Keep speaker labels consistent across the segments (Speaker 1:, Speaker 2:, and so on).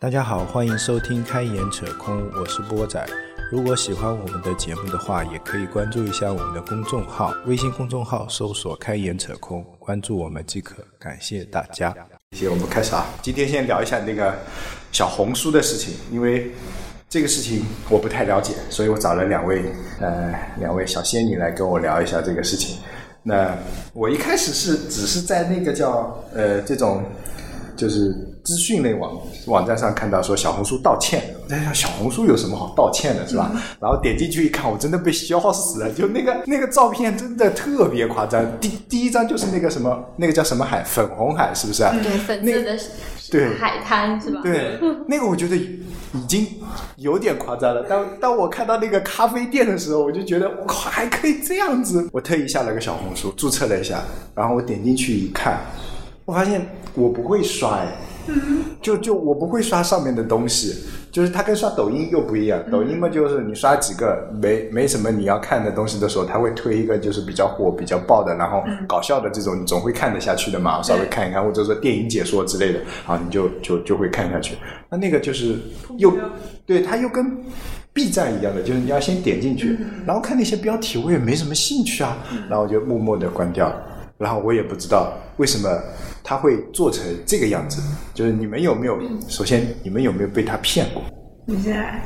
Speaker 1: 大家好，欢迎收听《开眼扯空》，我是波仔。如果喜欢我们的节目的话，也可以关注一下我们的公众号，微信公众号搜索“开眼扯空”，关注我们即可。感谢大家。
Speaker 2: 行，我们开始啊。今天先聊一下那个小红书的事情，因为这个事情我不太了解，所以我找了两位呃两位小仙女来跟我聊一下这个事情。那我一开始是只是在那个叫呃这种就是资讯类网网站上看到说小红书道歉，在想小红书有什么好道歉的，是吧？然后点进去一看，我真的被笑死了，就那个那个照片真的特别夸张。第第一张就是那个什么那个叫什么海，粉红海是不是？
Speaker 3: 对，粉色的
Speaker 2: 对
Speaker 3: 海滩是吧？
Speaker 2: 对，那个我觉得已经有点夸张了。当当我看到那个咖啡店的时候，我就觉得我靠，还可以这样子。我特意下了个小红书，注册了一下，然后我点进去一看，我发现我不会刷哎，就就我不会刷上面的东西，就是它跟刷抖音又不一样。抖音嘛，就是你刷几个没没什么你要看的东西的时候，它会推一个就是比较火、比较爆的，然后搞笑的这种，你总会看得下去的嘛，稍微看一看，或者说电影解说之类的，啊，你就就就会看下去。那那个就是又对，它又跟 B 站一样的，就是你要先点进去，然后看那些标题，我也没什么兴趣啊，然后我就默默的关掉。然后我也不知道为什么他会做成这个样子，就是你们有没有？首先，你们有没有被他骗过？
Speaker 4: 你现在，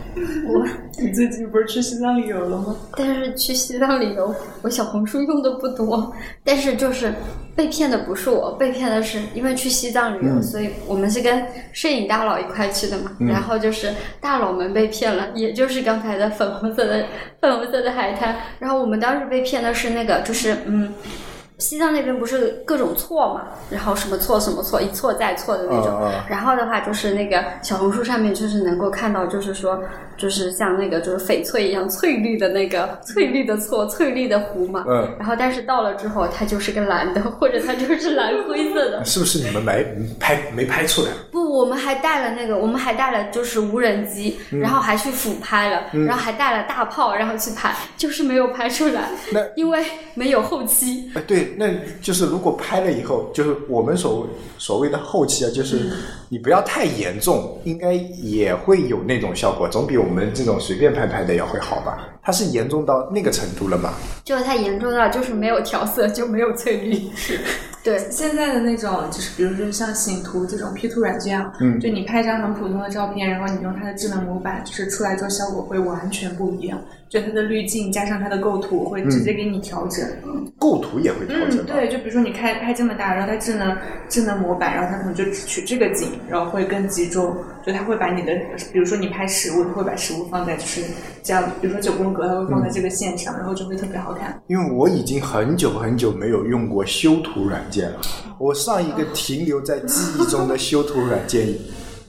Speaker 4: 我，你最近不是去西藏旅游了吗？
Speaker 3: 但是去西藏旅游，我小红书用的不多。但是就是被骗的不是我，被骗的是因为去西藏旅游，所以我们是跟摄影大佬一块去的嘛。然后就是大佬们被骗了，也就是刚才的粉红色的粉红色的海滩。然后我们当时被骗的是那个，就是嗯。西藏那边不是各种错嘛，然后什么错什么错，一错再错的那种。然后的话就是那个小红书上面就是能够看到，就是说就是像那个就是翡翠一样翠绿的那个翠绿的错，翠绿的湖嘛。
Speaker 2: 嗯。
Speaker 3: 然后但是到了之后，它就是个蓝的，或者它就是蓝灰色的。
Speaker 2: 是不是你们没拍没拍出来？
Speaker 3: 不，我们还带了那个，我们还带了就是无人机，然后还去俯拍了，然后还带了大炮，然后去拍，就是没有拍出来。
Speaker 2: 那
Speaker 3: 因为没有后期。
Speaker 2: 哎，对。那就是如果拍了以后，就是我们所所谓的后期啊，就是你不要太严重，应该也会有那种效果，总比我们这种随便拍拍的要会好吧？它是严重到那个程度了吗？
Speaker 3: 就是它严重到就是没有调色就没有翠绿，对。
Speaker 4: 现在的那种就是，比如说像醒图这种 P 图软件啊，
Speaker 2: 嗯
Speaker 4: 就你拍一张很普通的照片，然后你用它的智能模板，就是出来之后效果会完全不一样。就它的滤镜加上它的构图，会直接给你调整。
Speaker 2: 构图也会调整
Speaker 4: 嗯，对，就比如说你开拍这么大，然后它智能智能模板，然后它可能就只取这个景，然后会更集中，就它会把你的，比如说你拍食物，它会把食物放在就是这样，比如说九宫格，它会放在这个线上，然后就会特别好看。
Speaker 2: 因为我已经很久很久没有用过修图软件了，我上一个停留在记忆中的修图软件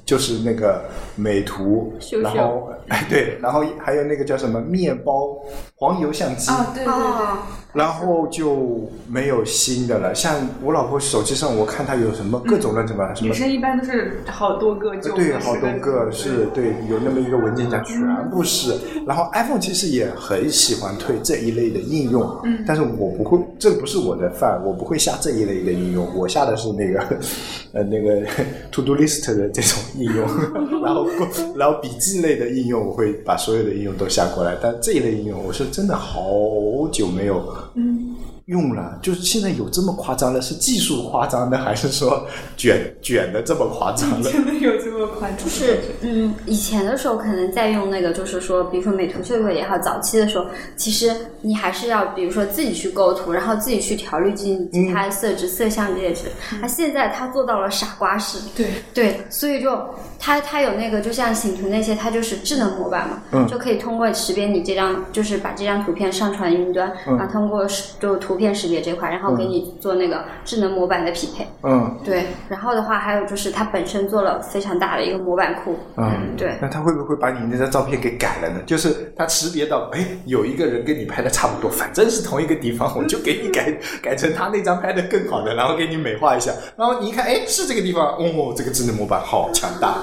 Speaker 2: 就是那个美图，
Speaker 3: 秀秀
Speaker 2: 然后哎 对，然后还有那个叫什么面包黄油相机，
Speaker 4: 啊，对对对。
Speaker 3: 哦，
Speaker 2: 然后就没有新的了。像我老婆手机上，我看她有什么各种乱七八糟什么
Speaker 4: 女。生一般都是好多个，就
Speaker 2: 对，好多个
Speaker 4: 个
Speaker 2: 是对，有那么一个文件夹，全部是。然后 iPhone 其实也很喜欢推这一类的应用，
Speaker 4: 嗯
Speaker 2: 但是我不会，这不是我的饭，我不会下这一类的应用，我下的是那个 呃那个 To Do List 的这种应用，然后 然后笔记类的应用，我会把所有的应用都下过来，但这一类应用我是真的好久没有
Speaker 4: 嗯，
Speaker 2: 用了，就是现在有这么夸张了？是技术夸张的，还是说卷卷的这么夸张了？
Speaker 4: 真的有这么夸张？
Speaker 3: 就是嗯，以前的时候可能在用那个，就是说，比如说美图秀秀也好，早期的时候，其实你还是要，比如说自己去构图，然后自己去调滤镜、其他色值、色相这些。值。那现在它做到了傻瓜式，
Speaker 4: 对，
Speaker 3: 对，所以就它它有那个，就像醒图那些，它就是智能模板嘛，
Speaker 2: 嗯
Speaker 3: 就可以通过识别你这张，就是把这张图片上传云端，
Speaker 2: 嗯
Speaker 3: 然后通过就图片识别这块，然后给你做那个智能模板的匹配。
Speaker 2: 嗯
Speaker 3: 对，然后的话还有就是它本身做了非常大的一个模板库，
Speaker 2: 嗯，
Speaker 3: 对，
Speaker 2: 那它会不会把你那张照片给改了呢？就是它识别到，哎，有一个人跟你拍的差不多，反正是同一个地方，我就给你改改成他那张拍的更好的，然后给你美化一下，然后你一看，哎，是这个地方，哦，这个智能模板好强大，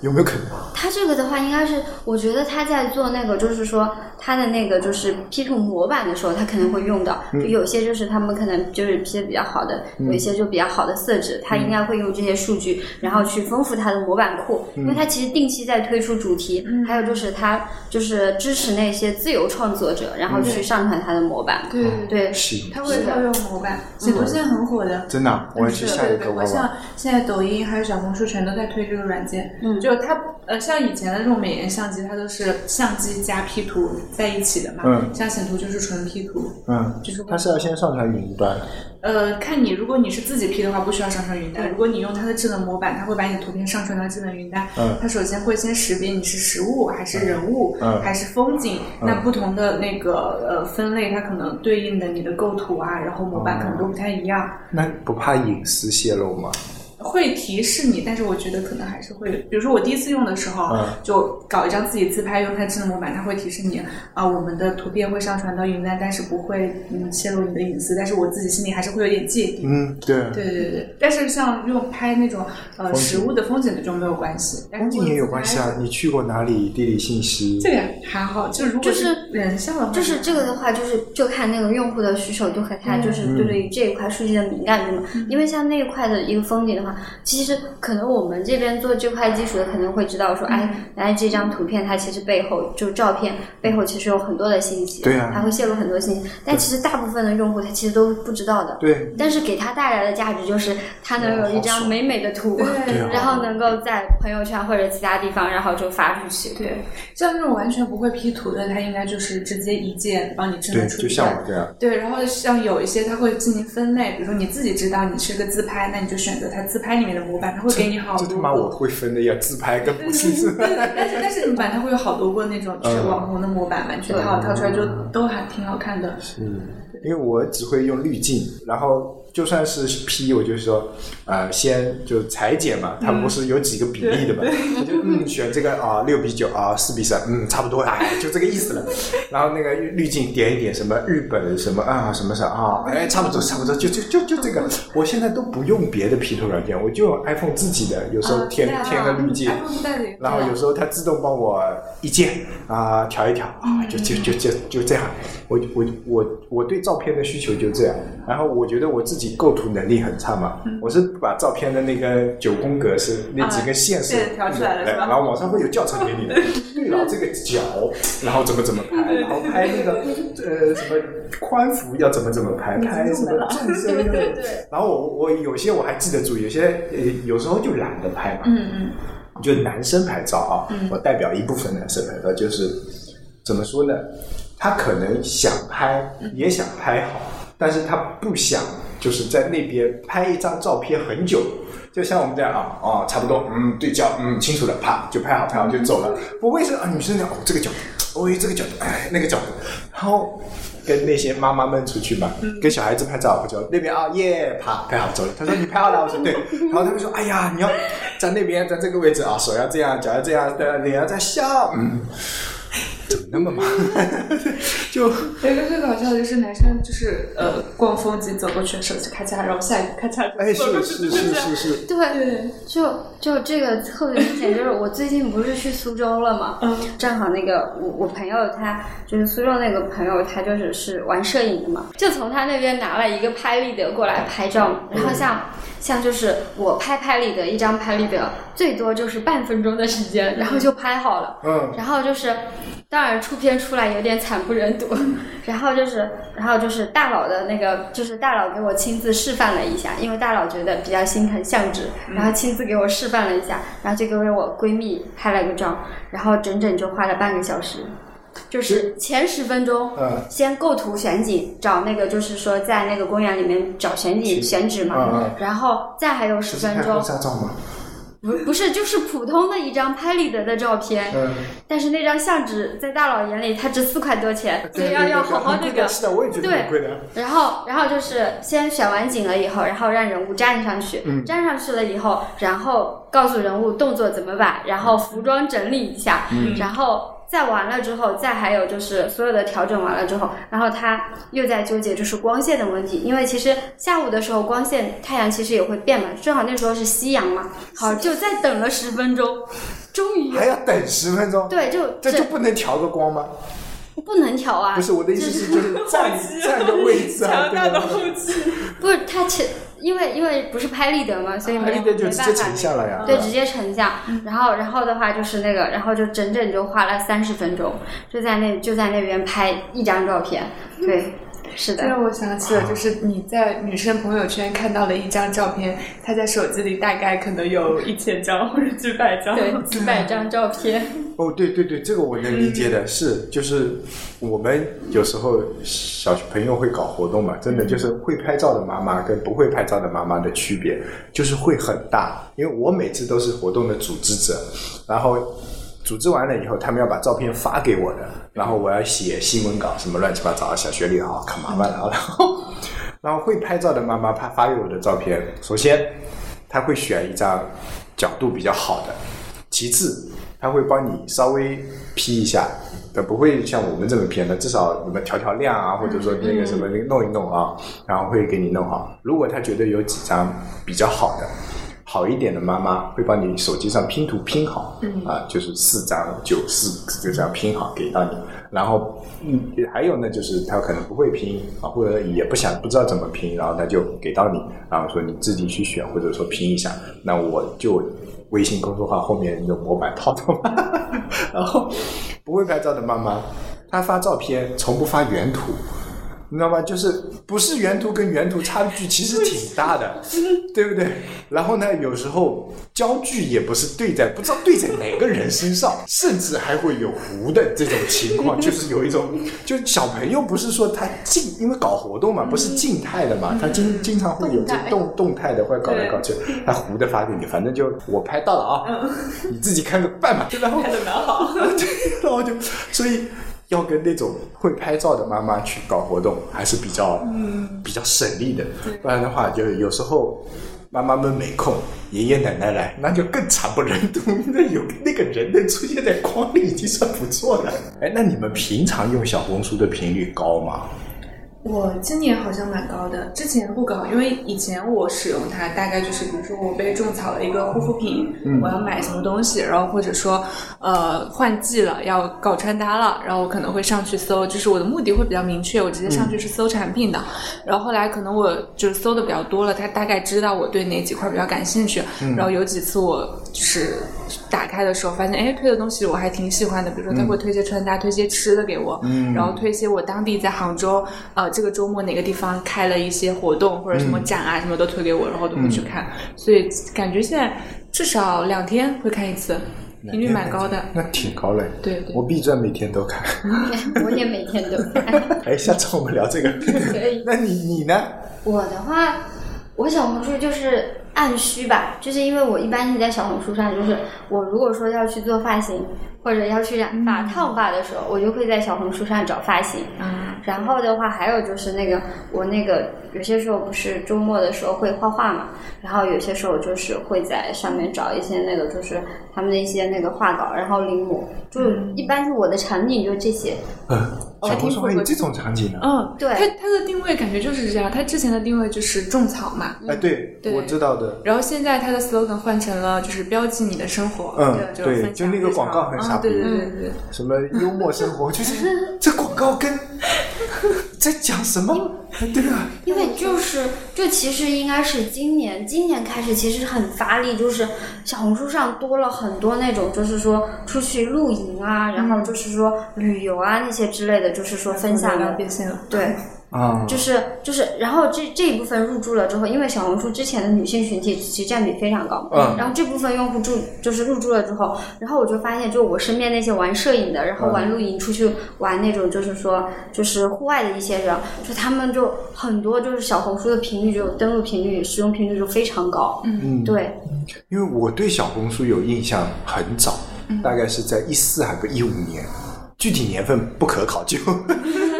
Speaker 2: 有没有可能？
Speaker 3: 它这个的话，应该是我觉得他在做那个，就是说他的那个就是 P 图模板的时候，他可能会用到。就有些就是他们可能就是 P 的比较好的，有一些就比较好的色纸，他应该会用这些数据，然后去丰富他的模板库。因为他其实定期在推出主题，还有就是他就是支持那些自由创作者，然后去上传他的模板。
Speaker 4: 对对。对，
Speaker 3: 对，
Speaker 2: 行，
Speaker 4: 它会套用模板，写图现在很火的。
Speaker 2: 真的啊，我也去
Speaker 4: 是
Speaker 2: 下一个玩
Speaker 4: 对。对对，像。现在抖音还有小红书全都在推这个软件，
Speaker 3: 嗯。
Speaker 4: 就它呃，像以前的这种美颜相机，它都是相机加 P 图在一起的嘛，
Speaker 2: 嗯。
Speaker 4: 像显图就是纯 P 图，
Speaker 2: 嗯，
Speaker 4: 就是
Speaker 2: 它是要先上传云端，
Speaker 4: 呃，看你如果你是自己 P 的话，不需要上传云端；如果你用它的智能模板，它会把你的图片上传到智能云端。
Speaker 2: 嗯。
Speaker 4: 它首先会先识别你是实物还是人物、
Speaker 2: 嗯。
Speaker 4: 还是风景，那不同的那个呃分类，它可能对应的你的构图啊，然后模板可能都不太一样。
Speaker 2: 那不怕隐私泄露吗？
Speaker 4: 会提示你，但是我觉得可能还是会，比如说我第一次用的时候，
Speaker 2: 嗯
Speaker 4: 就搞一张自己自拍，用它智能模板，它会提示你啊，我们的图片会上传到云端，但是不会嗯泄露你的隐私，但是我自己心里还是会有点芥蒂。
Speaker 2: 嗯，对，
Speaker 4: 对对对，但是像用拍那种呃实物的风景的就没有关系，
Speaker 2: 风景也有关系啊。你去过哪里？地理信息。
Speaker 4: 这个还好，就如果
Speaker 3: 就是
Speaker 4: 人像的话，
Speaker 3: 就是这个的话，就是就看那个用户的需求，就和他就是对对于这一块数据的敏感度嘛。因为像那一块的一个风景的话，其实可能我们这边做这块基础的可能会知道说，哎，来这张图片它其实背后就照片背后其实有很多的信息，
Speaker 2: 对啊
Speaker 3: 它会泄露很多信息。但其实大部分的用户他其实都不知道的。
Speaker 2: 对，
Speaker 3: 但是给他带来的价值就是，他能有一张美美的图，
Speaker 4: 对
Speaker 2: 啊
Speaker 3: 然后能够在朋友圈或者其他地方，然后就发出去。
Speaker 4: 对，像那种完全不会 P 图的，他应该就是直接一键帮你智能处理掉。
Speaker 2: 像我这样。
Speaker 4: 对，然后像有一些他会进行分类，比如说你自己知道你是个自拍，那你就选择它自拍里面的模板，它会给你好多个。
Speaker 2: 这他妈我会分的呀，自拍跟不是自，拍。
Speaker 4: 但是但是你版它会有好多个那种就是
Speaker 2: 嗯
Speaker 4: 网红的模板嘛，你去套套出来就都还挺好看的。
Speaker 2: 嗯，因为我只会用滤镜，然后就算是 P，我就是说，呃，先就裁剪嘛，它不是有几个比例的嘛，我就嗯选这个啊六比九啊四比三，嗯差不多哎就这个意思了。然后那个滤镜点一点什么日本什么啊什么啥啊，哎差不多差不多就就就就这个，我现在都不用别的 P 图软件，我就用 iPhone 自己的，有时候添
Speaker 4: 啊
Speaker 2: 添个滤镜。然后有时候它自动帮我一键啊、调一调啊，就就就就就这样。我我我我对照片的需求就这样。然后我觉得我自己构图能力很差嘛，我是把照片的那个九宫格是那几根线是、
Speaker 4: 啊线调出来
Speaker 2: 然后网上会有教程给你的。对了，这个角，然后怎么怎么拍，然后拍那个呃什么宽幅要怎么怎么拍，拍什么纵深 然后我我有些我还记得住，有些呃有时候就懒得拍嘛。
Speaker 4: 嗯嗯。
Speaker 2: 就男生拍照啊，我代表一部分男生拍照，就是怎么说呢？他可能想拍，也想拍好，但是他不想就是在那边拍一张照片很久。就像我们这样啊，哦，差不多，嗯，对焦，嗯，清楚了，啪就拍好，拍好就走了。不为什么啊？女生讲哦，这个角度，哦，这个角度，哎，那个角度，然后跟那些妈妈们出去嘛，跟小孩子拍照，我就那边啊耶，啪拍好走了。他说你拍好了，我说对，然后他们说哎呀，你要在那边，在这个位置啊，手要这样，脚要这样，对，脸要在笑，嗯，怎么那么忙？就
Speaker 4: 有一个最搞笑的就是男生就是呃逛风景走过去，手机咔嚓，然后下一个咔嚓，
Speaker 2: 哎，是是
Speaker 4: 是
Speaker 2: 是是，
Speaker 3: 对，就就这个特别明显，就是我最近不是去苏州了嘛，
Speaker 4: 嗯
Speaker 3: 正好那个我我朋友他就是苏州那个朋友，他就是是玩摄影的嘛，就从他那边拿了一个拍立得过来拍照，然后像像就是我拍拍立得一张拍立得最多就是半分钟的时间，然后就拍好了，
Speaker 2: 嗯。
Speaker 3: 然后就是，当然出片出来有点惨不忍睹，然后就是，然后就是大佬的那个，就是大佬给我亲自示范了一下，因为大佬觉得比较心疼相纸，然后亲自给我示范了一下，然后就给我闺蜜拍了个照，然后整整就花了半个小时。就是前十分钟，
Speaker 2: 嗯。
Speaker 3: 先构图选景，找那个就是说在那个公园里面找选景选址嘛，然后再还有十分钟？不不是就是普通的一张拍立得的照片，
Speaker 2: 嗯，
Speaker 3: 但是那张相纸在大佬眼里它值四块多钱，所以要要好好那个。
Speaker 2: 是的，我也觉得
Speaker 3: 对
Speaker 2: 很贵的。
Speaker 3: 然后，然后就是先选完景了以后，然后让人物站上去，站上去了以后，然后告诉人物动作怎么摆，然后服装整理一下，然后。再完了之后，再还有就是所有的调整完了之后，然后他又在纠结就是光线的问题，因为其实下午的时候光线太阳其实也会变嘛，正好那时候是夕阳嘛，好就再等了十分钟，终于
Speaker 2: 还要等十分钟，
Speaker 3: 对，就
Speaker 2: 这就不能调个光吗？
Speaker 3: 不能调啊，
Speaker 2: 不是我的意思是就是站站的位置啊，
Speaker 4: 强大的
Speaker 2: 对吧
Speaker 4: 后期。
Speaker 3: 不是他前因为因为不是拍立得嘛，所以没
Speaker 2: 拍立得就直接
Speaker 3: 没办法
Speaker 2: 成像了呀，
Speaker 3: 对，直接成像。然后，然后的话就是那个，然后就整整就花了三十分钟，就在那就在那边拍一张照片。对，是的，
Speaker 4: 这让我想起了，就是你在女生朋友圈看到了一张照片，她在手机里大概可能有一千张或者几百张。
Speaker 3: 对，几百张照片。
Speaker 2: 哦，对对对，这个我能理解的，是就是我们有时候小朋友会搞活动嘛，真的就是会拍照的妈妈跟不会拍照的妈妈的区别就是会很大，因为我每次都是活动的组织者，然后组织完了以后，他们要把照片发给我的，然后我要写新闻稿什么乱七八糟，小学里好可麻烦了，然后 然后会拍照的妈妈拍发给我的照片，首先他会选一张角度比较好的，其次他会帮你稍微 P 一下，呃，不会像我们这么偏的，至少你们调调亮啊，或者说那个什么弄一弄啊，然后会给你弄好。如果他觉得有几张比较好的。好一点的妈妈会帮你手机上拼图拼好，啊，就是四张九四就这样拼好给到你。然后，嗯，还有呢，就是他可能不会拼啊，或者也不想不知道怎么拼，然后他就给到你，然后说你自己去选，或者说拼一下。那我就微信公众号后面有模板套的嘛。然后不会拍照的妈妈，她发照片从不发原图。你知道吗？就是不是原图跟原图差距其实挺大的，对不对？然后呢，有时候焦距也不是对在不知道对在哪个人身上，甚至还会有糊的这种情况，就是有一种，就小朋友不是说他静，因为搞活动嘛，不是静态的嘛，他经经常会有这动动态的，或者搞来搞去，他糊的发给你，反正就我拍到了啊，你自己看个办吧，然后
Speaker 4: 拍的蛮好。
Speaker 2: 对，然后就所以要跟那种会拍照的妈妈去搞活动，还是比较嗯比较省力的，不然的话，就有时候妈妈们没空，爷爷奶奶来，那就更惨不忍睹。那有那个人能出现在框里，已经算不错了。哎，那你们平常用小红书的频率高吗？
Speaker 4: 我今年好像蛮高的，之前不高，因为以前我使用它，大概就是比如说我被种草了一个护肤品，我要买什么东西，然后或者说呃换季了要搞穿搭了，然后我可能会上去搜，就是我的目的会比较明确，我直接上去是搜产品的。然后后来可能我就是搜的比较多了，他大概知道我对哪几块比较感兴趣，然后有几次我就是打开的时候发现，哎，推的东西我还挺喜欢的，比如说他会推些穿搭，推些吃的给我，然后推些我当地在杭州呃这个周末哪个地方开了一些活动或者什么展啊，什么都推给我，然后都会去看，所以感觉现在至少两天会看一次，频率蛮高的。
Speaker 2: 那挺高嘞。
Speaker 4: 对对
Speaker 2: 我 B 站每天都看。
Speaker 3: 我也每天都看。
Speaker 2: 哎，下次我们聊这个。
Speaker 3: 可以
Speaker 2: 那你你呢？
Speaker 3: 我的话，我小红书就是按需吧，就是因为我一般是在小红书上，就是我如果说要去做发型或者要去染发、烫发的时候，我就会在小红书上找发型。
Speaker 4: 嗯，
Speaker 3: 然后的话，还有就是那个我那个有些时候不是周末的时候会画画嘛，然后有些时候就是会在上面找一些那个就是他们的一些那个画稿，然后临摹，就一般是我的场景就这些。
Speaker 2: 嗯，
Speaker 3: 哦
Speaker 2: 小红书还有这种场景的？
Speaker 4: 嗯，
Speaker 3: 对
Speaker 4: 它它的定位感觉就是这样，它之前的定位就是种草嘛，
Speaker 2: 哎，对，
Speaker 4: 对
Speaker 2: 我知道的。
Speaker 4: 然后现在它的 slogan 换成了就是标记你的生活，
Speaker 2: 嗯
Speaker 4: 就
Speaker 2: 对就那个广告很傻逼
Speaker 4: 对对对对。
Speaker 2: 什么幽默生活，就是这广告跟 在讲什么？对啊，
Speaker 3: 因为就是，就其实应该是今年，今年开始其实很发力，就是小红书上多了很多那种，就是说出去露营啊，然后就是说旅游啊那些之类的，就是说分享对，
Speaker 2: 啊，
Speaker 3: 就是就是，然后这这一部分入驻了之后，因为小红书之前的女性群体其实占比非常高，
Speaker 2: 嗯。
Speaker 3: 然后这部分用户住就是入驻了之后，然后我就发现，就我身边那些玩摄影的，然后玩露营、出去玩那种，就是说就是户外的一些人，就他们就很多就是小红书的频率就登录频率、使用频率就非常高，
Speaker 2: 嗯，
Speaker 3: 对，
Speaker 2: 因为我对小红书有印象很早，大概是在一四还不一五年，具体年份不可考究。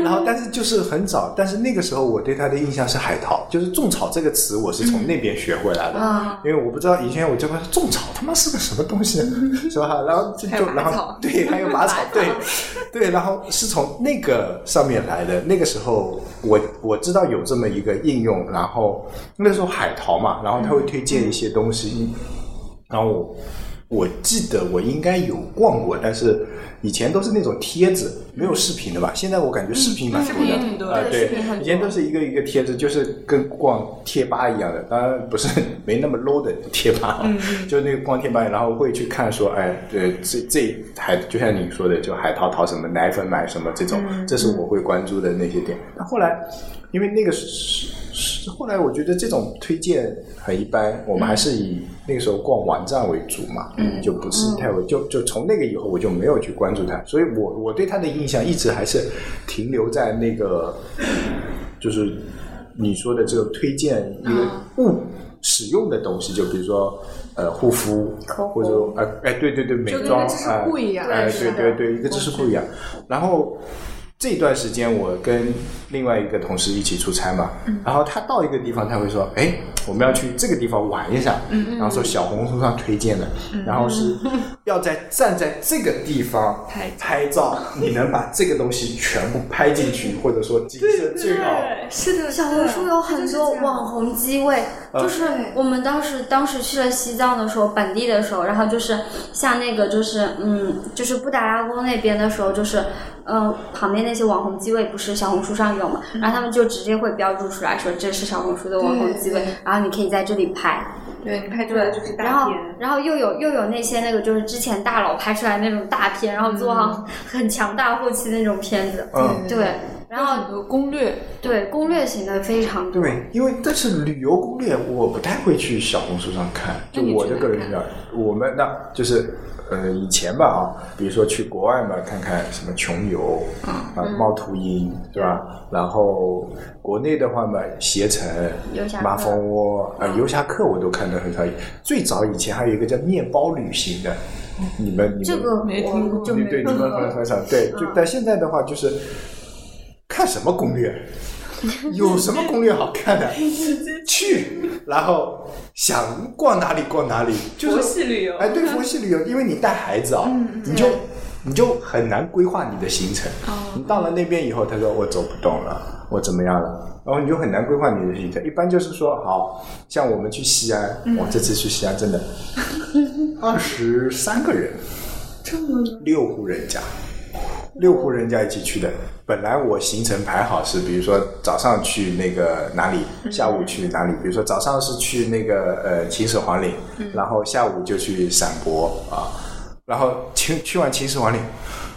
Speaker 2: 然后但是就是很早，但是那个时候我对他的印象是海淘，就是种草这个词我是从那边学回来的，
Speaker 3: 啊。
Speaker 2: 因为我不知道以前我就问种草他妈是个什么东西，是吧？然后就就然后对，还有拔草，对对，然后是从那个上面来的。那个时候我我知道有这么一个应用，然后那时候海淘嘛，然后他会推荐一些东西，然后我我记得我应该有逛过，但是以前都是那种贴子，没有视频的吧？现在我感觉视频蛮多的，啊、
Speaker 3: 对
Speaker 2: 以前都是一个一个贴子，就是跟逛贴吧一样的，当然不是 没那么 low 的贴吧。嗯，就那个逛贴吧，然后会去看说，哎，对，这这海就像你说的，就海淘淘什么奶粉买什么这种，这是我会关注的那些点。那后来，因为那个是是后来我觉得这种推荐很一般，我们还是以那个时候逛网站为主嘛，就不是太为就就从那个以后我就没有去关注它，所以我我对它的印象一直还是停留在那个就是你说的这个推荐一个物使用的东西，就比如说呃护肤或者说哎哎对对对美妆
Speaker 4: 个知识
Speaker 2: 哎
Speaker 4: 库一样
Speaker 2: 哎对
Speaker 3: 对
Speaker 2: 对对一个知识库一样，然后。这段时间我跟另外一个同事一起出差嘛，然后他到一个地方，他会说：“哎，我们要去这个地方玩一下。”然后说小红书上推荐的，然后是要在站在这个地方
Speaker 4: 拍照
Speaker 2: 拍照，你能把这个东西全部拍进去，或者说景色最好。
Speaker 4: 是的，
Speaker 3: 小红书有很多网红机位，
Speaker 2: 呃
Speaker 3: 就是我们当时当时去了西藏的时候，本地的时候，然后就是像那个就是嗯，就是布达拉宫那边的时候，就是呃旁边那些网红机位不是小红书上有嘛，然后他们就直接会标注出来说这是小红书的网红机位然后你可以在这里拍。
Speaker 4: 对你拍出来就是大片，，
Speaker 3: 然后又有又有那些那个就是之前大佬拍出来那种大片，然后做好 很强大后期那种片子，
Speaker 2: 嗯，
Speaker 3: 对，然后
Speaker 4: 很多攻略，
Speaker 3: 对攻略型的非常多，
Speaker 2: 对，因为但是旅游攻略我不太会去小红书上看，就我的个人讲，我们那就是呃以前吧啊，比如说去国外嘛，看看什么穷游啊、猫头鹰，对吧？然后国内的话嘛，携程马蜂窝啊、游侠客我都看的很少。最早以前还有一个叫面包旅行的，你们你们
Speaker 3: 这个
Speaker 4: 没听过。
Speaker 2: 对对，你们很很少对，就但现在的话就是看什么攻略，有什么攻略好看的，去，然后想逛哪里逛哪里，就是
Speaker 4: 佛系旅游
Speaker 2: 哎，对，佛系旅游，因为你带孩子啊、你就你就很难规划你的行程。你到了那边以后，他说我走不动了，我怎么样了？然后你就很难规划你的行程。一般就是说，好像我们去西安，我这次去西安真的 二十三个人，这么六户人家，六户人家一起去的。本来我行程排好是，比如说早上去那个哪里，下午去哪里。比如说早上是去那个呃秦始皇陵，然后下午就去陕博啊，然后去去完秦始皇陵，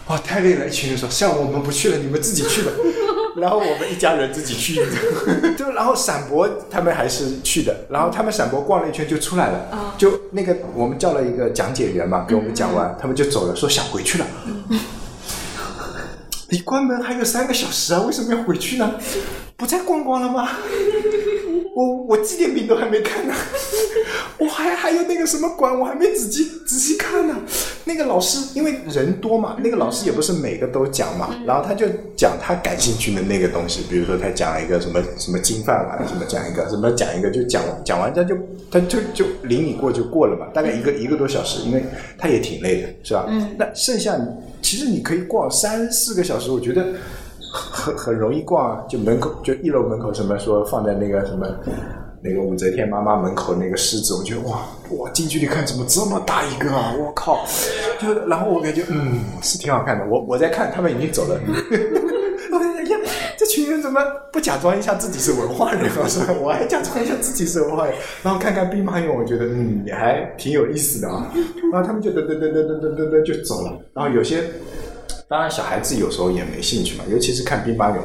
Speaker 2: 哇太累了，一群人说下午我们不去了，你们自己去吧。然后我们一家人自己去，就然后陕博他们还是去的，然后他们陕博逛了一圈就出来了，就那个我们叫了一个讲解员嘛，给我们讲完，他们就走了，说想回去了。离关门还有三个小时啊，为什么要回去呢？不再逛逛了吗？我我纪念品都还没看呢，我还还有那个什么馆，我还没仔细仔细看呢。那个老师因为人多嘛，那个老师也不是每个都讲嘛，然后他就讲他感兴趣的那个东西，比如说他讲一个什么什么金饭碗，什么讲一个什么讲一个，就讲讲完他就他就就领你过就过了嘛，大概一个一个多小时，因为他也挺累的，是吧？嗯。那剩下你其实你可以逛三四个小时，我觉得。很很容易逛，就门口就一楼门口什么说放在那个什么那个武则天妈妈门口那个狮子，我觉得哇哇近距离看怎么这么大一个啊！我靠，就然后我感觉嗯是挺好看的，我我在看他们已经走了。我哎呀，这群怎么不假装一下自己是文化人啊？是吧？我还假装一下自己是文化人，然后看看兵马俑，我觉得嗯，也还挺有意思的啊。然后他们就噔噔噔噔噔噔噔噔就走了。然后有些，当然小孩子有时候也没兴趣嘛，尤其是看兵马俑，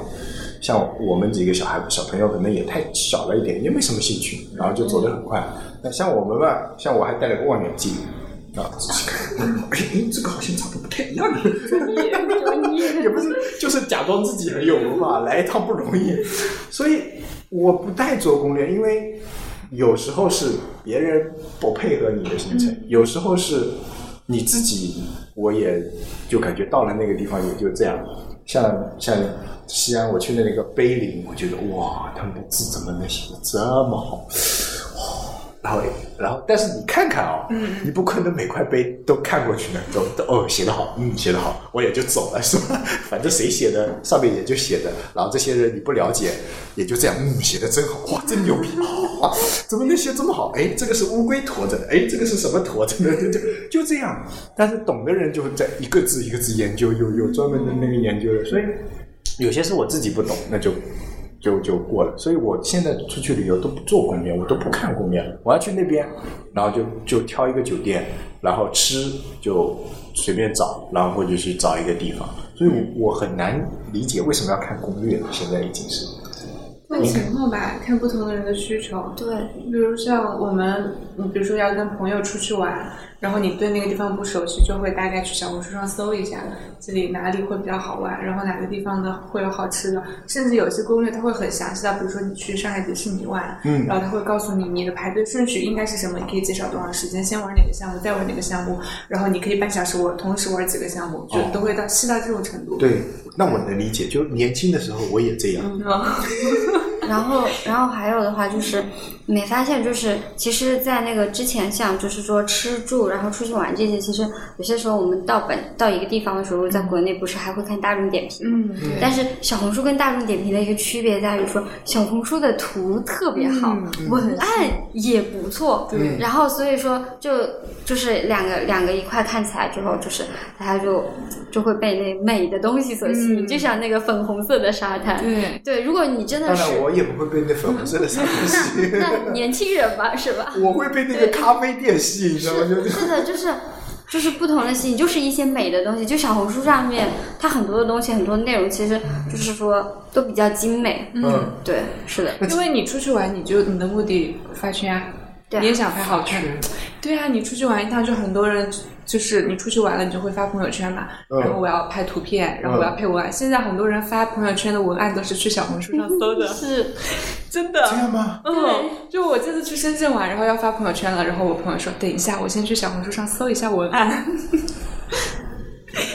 Speaker 2: 像我们几个小孩小朋友可能也太小了一点，也没什么兴趣，然后就走得很快。那像我们吧，像我还带了个望远镜啊，哎，这个好像长得不太一样。就是假装自己很有文化，来一趟不容易。所以我不太做攻略，因为有时候是别人不配合你的行程，有时候是。你自己，我也就感觉到了那个地方也就这样。像像西安，我去的那个碑林，我觉得哇，他们的字怎么能写的这么好？然后，然后，但是你看看啊、你不可能每块碑都看过去呢，都都哦写得好，嗯写得好，我也就走了，是吧？反正谁写的上面也就写的，然后这些人你不了解，也就这样，嗯写的真好，哇真牛逼啊！怎么能写这么好？哎，这个是乌龟驮着的，哎，这个是什么驮着的？就就这样。但是懂的人就在一个字一个字研究，有有专门的那个研究的，所以有些是我自己不懂，那就就就过了。所以我现在出去旅游都不做攻略，我都不看攻略，我要去那边，然后就就挑一个酒店，然后吃就随便找，然后或者去找一个地方。所以我我很难理解为什么要看攻略，现在已经是。
Speaker 4: 看情况吧，看不同的人的需求。
Speaker 3: 对，
Speaker 4: 比如像我们，嗯，比如说要跟朋友出去玩，然后你对那个地方不熟悉，就会大概去小红书上搜一下，这里哪里会比较好玩，然后哪个地方呢会有好吃的，甚至有些攻略它会很详细的，比如说你去上海迪士尼玩，
Speaker 2: 嗯
Speaker 4: 然后它会告诉你你的排队顺序应该是什么，你可以介绍多长时间，先玩哪个项目，再玩哪个项目，然后你可以半小时玩同时玩几个项目，就
Speaker 2: 哦
Speaker 4: 都会到细到这种程度。
Speaker 2: 对，那我能理解，就年轻的时候我也这样。
Speaker 4: 嗯，
Speaker 3: 然后，然后还有的话就是，没发现就是，其实，在那个之前，像就是说吃住，然后出去玩这些，其实有些时候我们到本到一个地方的时候，在国内不是还会看大众点评吗？
Speaker 4: 嗯，
Speaker 3: 但是小红书跟大众点评的一个区别在于说，小红书的图特别好，
Speaker 4: 嗯
Speaker 3: 文案也不错，
Speaker 4: 对。
Speaker 3: 然后所以说就就是两个两个一块看起来之后，就是大家就就会被那美的东西所吸引，
Speaker 4: 嗯。
Speaker 3: 就像那个粉红色的沙滩。
Speaker 4: 对，
Speaker 3: 对，如果你真的是
Speaker 2: 也不会被那粉红色的沙滩吸引，
Speaker 3: 那 那年轻人吧，是吧？
Speaker 2: 我会被那个咖啡店吸引，你知道吗？就是
Speaker 3: 是的，就是就是不同的吸引，就是一些美的东西。就小红书上面，它很多的东西，很多内容，其实就是说都比较精美。
Speaker 2: 嗯，
Speaker 3: 对，是的，
Speaker 4: 因为你出去玩，你就你的目的发圈啊，
Speaker 3: 对啊
Speaker 4: 你也想拍好看。对啊，你出去玩一趟，就很多人就是你出去玩了，你就会发朋友圈嘛。
Speaker 2: 嗯
Speaker 4: 然后我要拍图片，然后我要配文案。现在很多人发朋友圈的文案都是去小红书上搜的，
Speaker 3: 是
Speaker 4: 真的。
Speaker 2: 这样吗？
Speaker 4: 嗯，就我这次去深圳玩，然后要发朋友圈了，然后我朋友说：“等一下，我先去小红书上搜一下文案。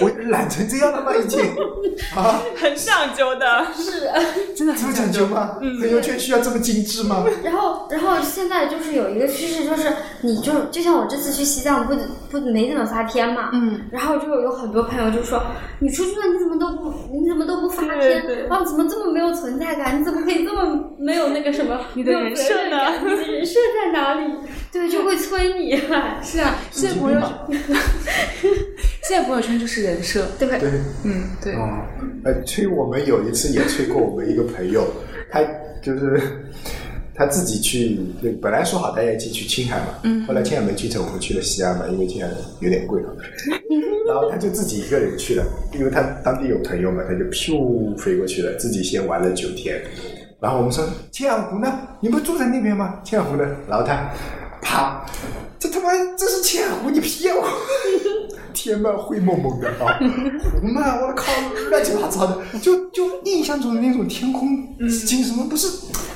Speaker 2: 我懒成这样了吗？已经 啊，”
Speaker 4: 很讲究的，
Speaker 3: 是。
Speaker 4: 真的
Speaker 2: 这么
Speaker 4: 很讲究。
Speaker 2: 吗？朋友圈需要这么精致吗？
Speaker 3: 然后，然后现在就是有一个趋势，就是你就就像我这次去西藏不不没怎么发片嘛，
Speaker 4: 嗯，
Speaker 3: 然后就有很多朋友就说你出去了你怎么都不你怎么都不发
Speaker 4: 对
Speaker 3: 片，
Speaker 4: 对
Speaker 3: 然后怎么这么没有存在感？你怎么可以这么没有那个什么？
Speaker 4: 你的人设呢
Speaker 3: 你的人设在哪里？对，就会催你。
Speaker 4: 是啊，现在朋友圈，现在朋友圈就是人设。
Speaker 3: 对，
Speaker 2: 对，
Speaker 4: 嗯，对。
Speaker 2: 哦，呃，催我们有一次也催过我们一个朋友，他就是他自己去，那本来说好大家一起去青海嘛，嗯，后来青海没去成，我们去了西安嘛，因为青海有点贵了，然后他就自己一个人去了，因为他当地有朋友嘛，他就咻飞过去了，自己先玩了九天，然后我们说青海湖呢？你不住在那边吗？青海湖呢？然后他啪，这他妈这是千阳湖，你骗我！天嘛灰蒙蒙的啊，湖嘛，我靠，乱七八糟的，就就印象中的那种天空景什么不是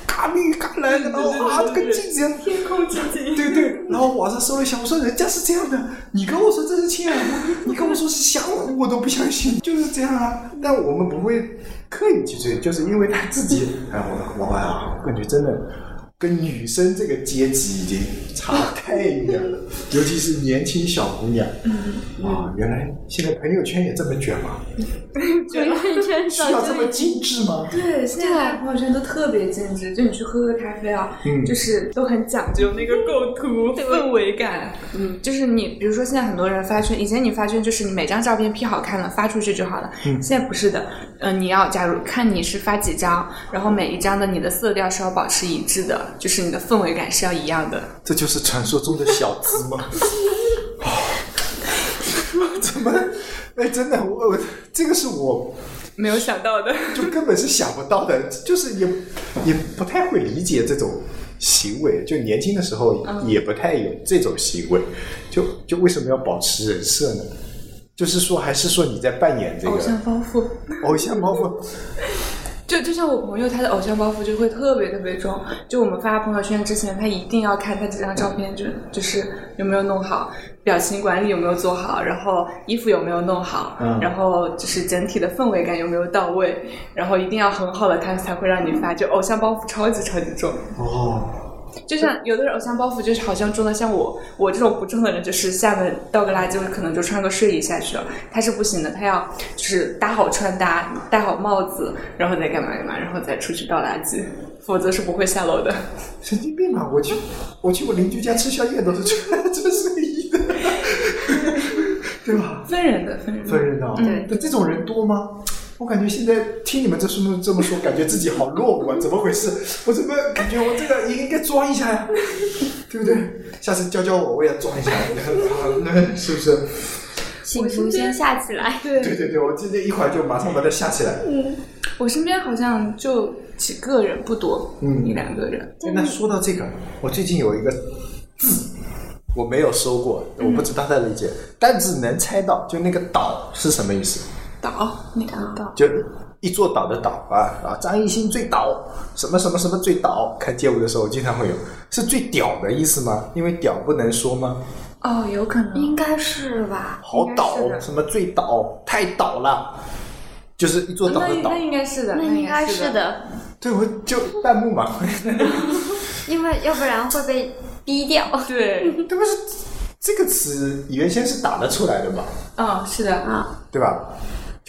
Speaker 2: 嘎绿嘎蓝的，然后啊，这个镜子样
Speaker 4: 天空之镜。
Speaker 2: 对对，然后网上搜了一下，我说人家是这样的，你跟我说这是千阳湖，你跟我说是湘湖，我都不相信，就是这样啊。但我们不会刻意去追，就是因为他自己，哎，我我呀，我感觉真的跟女生这个阶级已经差太远了，尤其是年轻小姑娘。嗯啊，原来现在朋友圈也这么卷吗？
Speaker 3: 朋友圈
Speaker 2: 需要这么精致吗？
Speaker 4: 对，现在朋友圈都特别精致，就你去喝个咖啡啊，
Speaker 2: 嗯
Speaker 4: 就是都很讲究那个构图、氛围感。嗯，就是你，比如说现在很多人发圈，以前你发圈就是你每张照片 P 好看了发出去就好了，
Speaker 2: 嗯
Speaker 4: 现在不是的。嗯、你要假如看你是发几张，然后每一张的你的色调是要保持一致的，就是你的氛围感是要一样的。
Speaker 2: 这就是传说中的小资吗？怎么？哎，真的，我我这个是我
Speaker 4: 没有想到的，
Speaker 2: 就根本是想不到的，就是也也不太会理解这种行为，就年轻的时候也不太有这种行为，就就为什么要保持人设呢？就是说，还是说你在扮演这个
Speaker 4: 偶像包袱。
Speaker 2: 偶像包袱？
Speaker 4: 就就像我朋友，他的偶像包袱就会特别特别重。就我们发朋友圈之前，他一定要看他几张照片就就是有没有弄好。表情管理有没有做好，然后衣服有没有弄好，
Speaker 2: 嗯
Speaker 4: 然后就是整体的氛围感有没有到位，然后一定要很好的他才会让你发，就偶像包袱超级超级重。
Speaker 2: 哦，
Speaker 4: 就像有的人偶像包袱就是好像重的，像我我这种不重的人，就是下面倒个垃圾，我可能就穿个睡衣下去了。他是不行的，他要就是搭好穿搭，戴好帽子，然后再干嘛干嘛，然后再出去倒垃圾，否则是不会下楼的。
Speaker 2: 神经病吧！我去，我去我邻居家吃宵夜都是穿 穿睡衣的，对吧？
Speaker 4: 分人的，分人的。
Speaker 2: 分人的、哦，
Speaker 3: 对
Speaker 2: 那这种人多吗？我感觉现在听你们这说这么说，感觉自己好落伍啊！怎么回事？我怎么感觉我这个也应该装一下呀？对不对？下次教教我，我也装一下，那是不是？
Speaker 3: 幸福先下起来。
Speaker 4: 对
Speaker 2: 对对对，我今天一会儿就马上把它下起来。
Speaker 4: 嗯我身边好像就几个人，不多，
Speaker 2: 嗯
Speaker 4: 一两个人。
Speaker 2: 哎那说到这个，我最近有一个字，我没有收过，我不知道他的理解，但只能猜到，就那个“岛”是什么意思？
Speaker 4: 岛，那个岛，
Speaker 2: 就一座岛的岛啊啊！张艺兴最倒，什么什么什么最倒？看街舞的时候经常会有，是最屌的意思吗？因为屌不能说吗？
Speaker 4: 哦，有可能。
Speaker 3: 应该是吧？
Speaker 2: 好倒什么最倒，太倒了，就是一座岛的岛
Speaker 4: 那那。应该是的，
Speaker 3: 那应该
Speaker 4: 是
Speaker 3: 是。的，
Speaker 2: 对，我就弹幕嘛，
Speaker 3: 因为要不然会被逼掉。
Speaker 4: 对，
Speaker 2: 这不是这个词原先是打得出来的嘛，
Speaker 4: 嗯，是的，
Speaker 3: 啊，
Speaker 2: 对吧？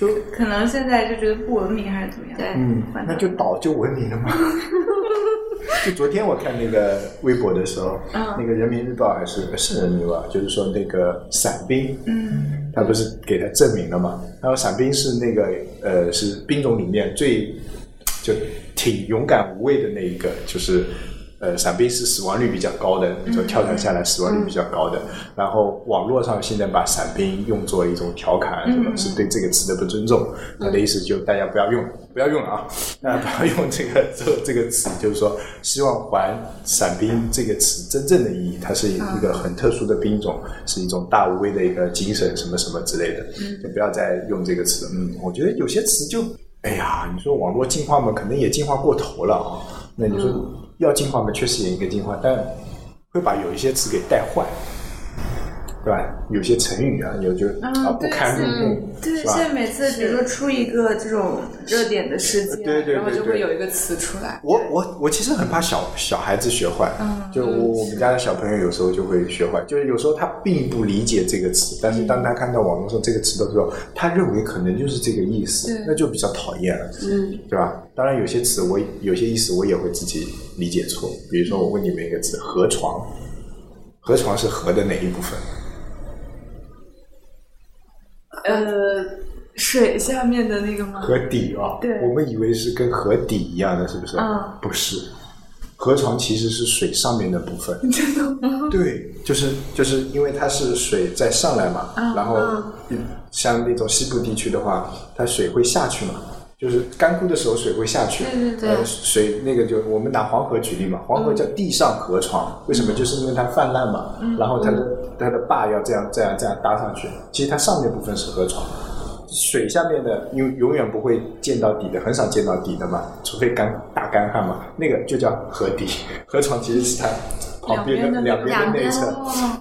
Speaker 2: 就
Speaker 4: 可能现在就觉得不文明还是怎么样？
Speaker 3: 对，
Speaker 2: 嗯
Speaker 4: 反，正
Speaker 2: 那就倒就文明了嘛。就昨天我看那个微博的时候，
Speaker 4: 嗯
Speaker 2: 那个人民日报还是是人民日报，就是说那个伞兵，
Speaker 4: 嗯，
Speaker 2: 他不是给他证明了嘛？然后伞兵是那个呃是兵种里面最就挺勇敢无畏的那一个，就是呃伞兵是死亡率比较高的，就跳伞下来死亡率比较高的。然后网络上现在把伞兵用作一种调侃，什么是对这个词的不尊重。他的意思就大家不要用，不要用了啊，大家不要用这个这这个词，就是说希望还伞兵这个词真正的意义，它是一个很特殊的兵种，是一种大无畏的一个精神，什么什么之类的，就不要再用这个词。嗯，我觉得有些词就，哎呀，你说网络进化嘛，可能也进化过头了啊。那你说要进化嘛，确实也应该进化，但会把有一些词给带坏。对吧？有些成语啊，有就啊不堪入目，
Speaker 4: 对，
Speaker 2: 是吧
Speaker 4: 现？在每次比如说出一个这种热点的事件，
Speaker 2: 对对对
Speaker 4: 然后就会有一个词出来。
Speaker 2: 我我我其实很怕小小孩子学坏，就我我们家的小朋友有时候就会学坏，就是有时候他并不理解这个词，但是当他看到网络上这个词的时候，他认为可能就是这个意思，那就比较讨厌了，
Speaker 3: 嗯，
Speaker 2: 对吧？当然有些词我有些意思我也会自己理解错，比如说我问你们一个词“河床”，河床是河的哪一部分？
Speaker 4: 呃，水下面的那个吗？
Speaker 2: 河底啊，
Speaker 4: 对
Speaker 2: 我们以为是跟河底一样的，是不是？
Speaker 4: 嗯
Speaker 2: 不是，河床其实是水上面的部分。
Speaker 4: 真的吗？
Speaker 2: 对，就是就是因为它是水在上来嘛，
Speaker 4: 嗯
Speaker 2: 然后嗯像那种西部地区的话，它水会下去嘛。就是干枯的时候水会下去，
Speaker 4: 对对对
Speaker 2: 呃，水那个就我们拿黄河举例嘛，黄河叫地上河床，为什么？就是因为它泛滥嘛，嗯然后它的它的坝要这样这样这样搭上去，其实它上面部分是河床，水下面的永永远不会见到底的，很少见到底的嘛，除非干大干旱嘛，那个就叫河底，河床其实是它旁边的两边的内侧，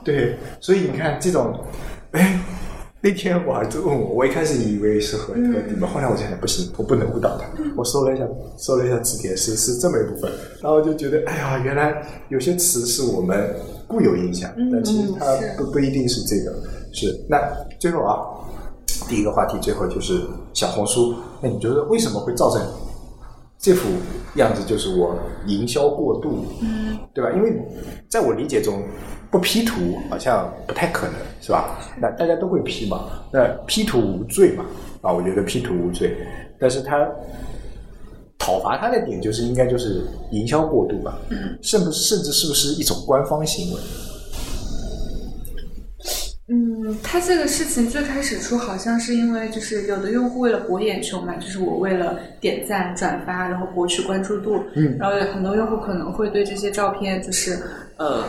Speaker 2: 对，所以你看这种，哎，那天我儿子问我，我一开始以为是河河底嘛，后来我想想不行，我不能误导他。我搜了一下，搜了一下词典，是是这么一部分，然后就觉得，哎呀，原来有些词是我们固有印象，但其实它不不一定是这个。是那最后啊，第一个话题最后就是小红书，那你觉得为什么会造成这副样子就是我营销过度，嗯，对吧？因为在我理解中，不 P 图好像不太可能，是吧？那大家都会 P 嘛，那 P 图无罪嘛，啊，我觉得 P 图无罪，但是他讨伐他的点就是应该就是营销过度吧，嗯，甚不甚至是不是一种官方行为？
Speaker 4: 嗯，他这个事情最开始出好像是因为就是有的用户为了博眼球嘛，就是我为了点赞转发，然后博取关注度，
Speaker 2: 嗯
Speaker 4: 然后有很多用户可能会对这些照片就是呃。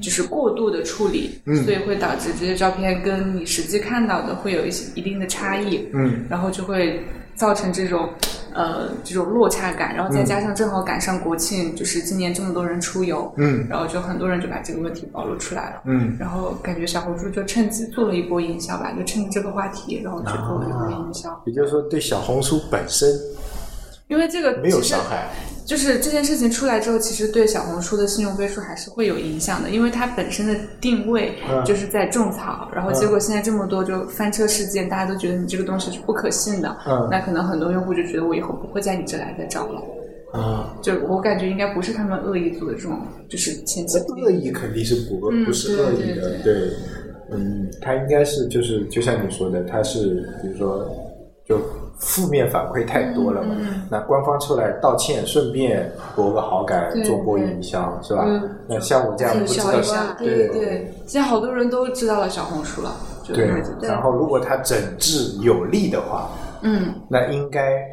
Speaker 4: 就是过度的处理，
Speaker 2: 嗯
Speaker 4: 所以会导致这些照片跟你实际看到的会有一些一定的差异，
Speaker 2: 嗯
Speaker 4: 然后就会造成这种呃这种落差感，然后再加上正好赶上国庆，就是今年这么多人出游，
Speaker 2: 嗯
Speaker 4: 然后就很多人就把这个问题暴露出来了。
Speaker 2: 嗯
Speaker 4: 然后感觉小红书就趁机做了一波营销吧，就趁着这个话题，然后去做了一波营销。
Speaker 2: 也就是说对小红书本身
Speaker 4: 因为这个
Speaker 2: 没有伤害。
Speaker 4: 就是这件事情出来之后，其实对小红书的信用分数还是会有影响的，因为它本身的定位
Speaker 2: 嗯
Speaker 4: 就是在种草，然后结果现在这么多就翻车事件，大家都觉得你这个东西是不可信的，
Speaker 2: 嗯
Speaker 4: 那可能很多用户就觉得我以后不会在你这来再找了。
Speaker 2: 啊，
Speaker 4: 就我感觉应该不是他们恶意做的这种，就是前期
Speaker 2: 恶意肯定是不
Speaker 4: 嗯
Speaker 2: 不是恶意的，对，嗯，他应该是就是就像你说的，他是比如说就负面反馈太多了嘛，那官方出来道歉，顺便博个好感，做波营销，是吧
Speaker 4: 嗯？
Speaker 2: 那像我这样不知道对
Speaker 4: 对对，现在好多人都知道了小红书了，就
Speaker 2: 对然后如果他整治有力的话，
Speaker 4: 嗯。
Speaker 2: 那应该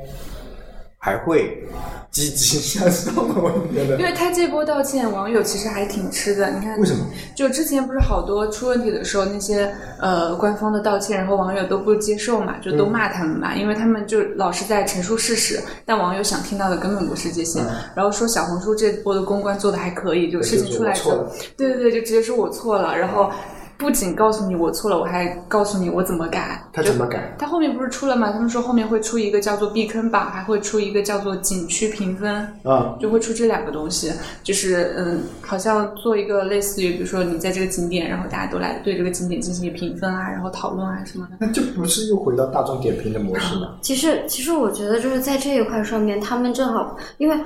Speaker 2: 还会积极向上的，我觉得
Speaker 4: 因。为他这波道歉，网友其实还挺吃的。你看，
Speaker 2: 为什么？
Speaker 4: 就之前不是好多出问题的时候，那些呃官方的道歉，然后网友都不接受嘛，就都骂他们嘛，因为他们就老是在陈述事实，但网友想听到的根本不是这些。然后说小红书这波的公关做的还可以，就事情出来之后对对对，就直接说我错了，然后。不仅告诉你我错了，我还告诉你我怎么改。
Speaker 2: 他怎么改？
Speaker 4: 他后面不是出了吗？他们说后面会出一个叫做避坑榜，还会出一个叫做景区评分。
Speaker 2: 啊，
Speaker 4: 就会出这两个东西，就是嗯，好像做一个类似于，比如说你在这个景点，然后大家都来对这个景点进行评分啊，然后讨论啊什么的。
Speaker 2: 那就不是又回到大众点评的模式吗？
Speaker 3: 其实，其实我觉得就是在这一块上面，他们正好，因为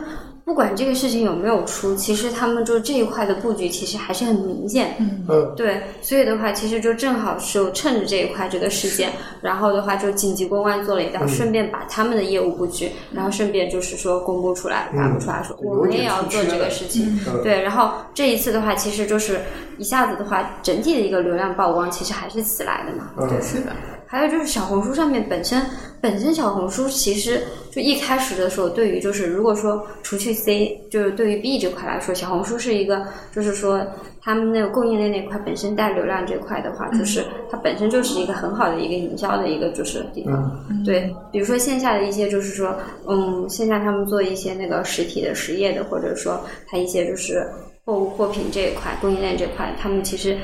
Speaker 3: 不管这个事情有没有出，其实他们就这一块的布局其实还是很明显。
Speaker 4: 嗯
Speaker 2: 嗯
Speaker 3: 对，所以的话，其实就正好是趁着这一块这个事件，然后的话就紧急公关做了一道，顺便把他们的业务布局，然后顺便就是说公布出来、发布出来，说
Speaker 2: 有
Speaker 3: 我们也要做这个事情。
Speaker 2: 嗯
Speaker 3: 对，然后这一次的话，其实就是一下子的话，整体的一个流量曝光其实还是起来的嘛。
Speaker 2: 嗯
Speaker 3: 对，是的。还有就是小红书上面本身，本身小红书其实就一开始的时候，对于就是如果说除去 C，就是对于 B 这块来说，小红书是一个就是说他们那个供应链那块本身带流量这块的话，就是它本身就是一个很好的一个营销的一个就是地方。对，比如说线下的一些就是说，嗯，线下他们做一些那个实体的实业的，或者说它一些就是货物货品这一块供应链这块，他们其实。